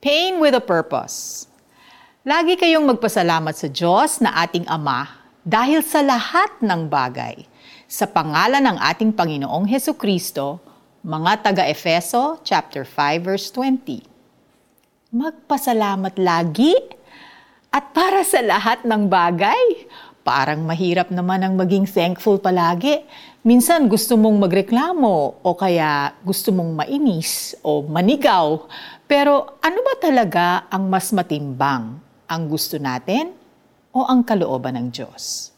Pain with a purpose. Lagi kayong magpasalamat sa Diyos na ating Ama dahil sa lahat ng bagay. Sa pangalan ng ating Panginoong Heso Kristo, mga taga-Efeso chapter 5 verse 20. Magpasalamat lagi at para sa lahat ng bagay. Parang mahirap naman ang maging thankful palagi. Minsan gusto mong magreklamo o kaya gusto mong mainis o manigaw pero ano ba talaga ang mas matimbang? Ang gusto natin o ang kalooban ng Diyos?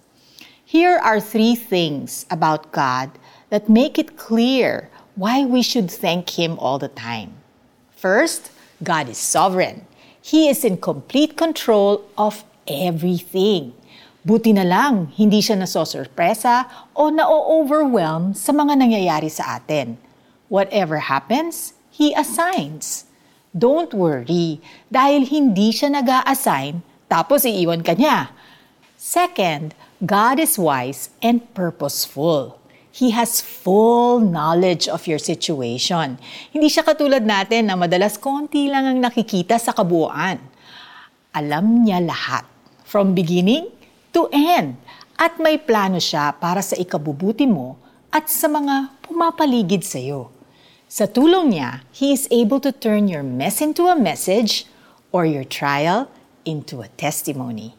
Here are three things about God that make it clear why we should thank Him all the time. First, God is sovereign. He is in complete control of everything. Buti na lang, hindi siya nasosorpresa o na-overwhelm sa mga nangyayari sa atin. Whatever happens, He assigns. Don't worry, dahil hindi siya nag assign tapos iiwan ka niya. Second, God is wise and purposeful. He has full knowledge of your situation. Hindi siya katulad natin na madalas konti lang ang nakikita sa kabuuan. Alam niya lahat, from beginning end. At may plano siya para sa ikabubuti mo at sa mga pumapaligid sa iyo. Sa tulong niya, He is able to turn your mess into a message or your trial into a testimony.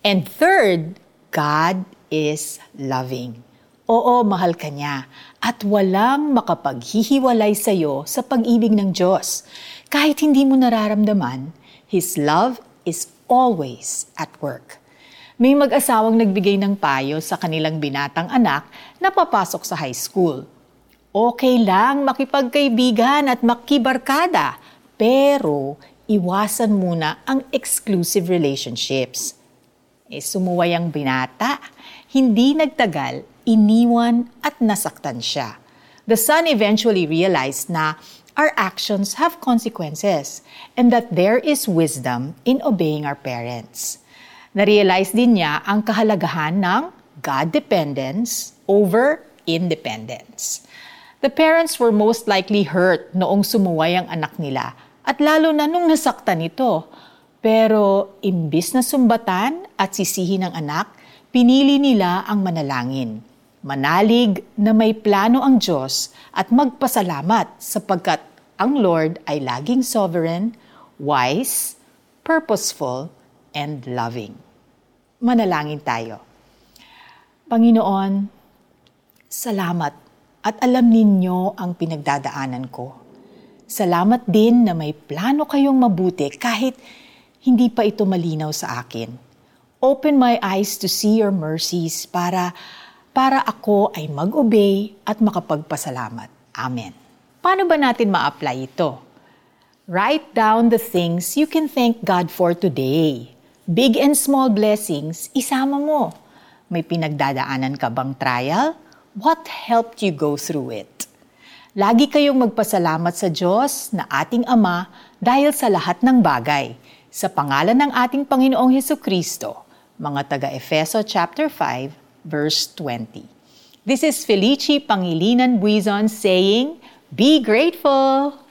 And third, God is loving. Oo, mahal ka niya at walang makapaghihiwalay sa iyo sa pag-ibig ng Diyos. Kahit hindi mo nararamdaman, His love is always at work. May mag-asawang nagbigay ng payo sa kanilang binatang anak na papasok sa high school okay lang makipagkaibigan at makibarkada, pero iwasan muna ang exclusive relationships. Eh, sumuway ang binata. Hindi nagtagal, iniwan at nasaktan siya. The son eventually realized na our actions have consequences and that there is wisdom in obeying our parents. Na-realize din niya ang kahalagahan ng God dependence over independence. The parents were most likely hurt noong sumuway ang anak nila at lalo na nung nasaktan ito. Pero imbis na sumbatan at sisihin ng anak, pinili nila ang manalangin. Manalig na may plano ang Diyos at magpasalamat sapagkat ang Lord ay laging sovereign, wise, purposeful, and loving. Manalangin tayo. Panginoon, salamat at alam ninyo ang pinagdadaanan ko. Salamat din na may plano kayong mabuti kahit hindi pa ito malinaw sa akin. Open my eyes to see your mercies para para ako ay mag-obey at makapagpasalamat. Amen. Paano ba natin ma-apply ito? Write down the things you can thank God for today. Big and small blessings, isama mo. May pinagdadaanan ka bang trial? What helped you go through it? Lagi kayong magpasalamat sa Diyos na ating Ama dahil sa lahat ng bagay. Sa pangalan ng ating Panginoong Heso Kristo, mga taga-Efeso chapter 5, verse 20. This is Felici Pangilinan Buizon saying, Be grateful!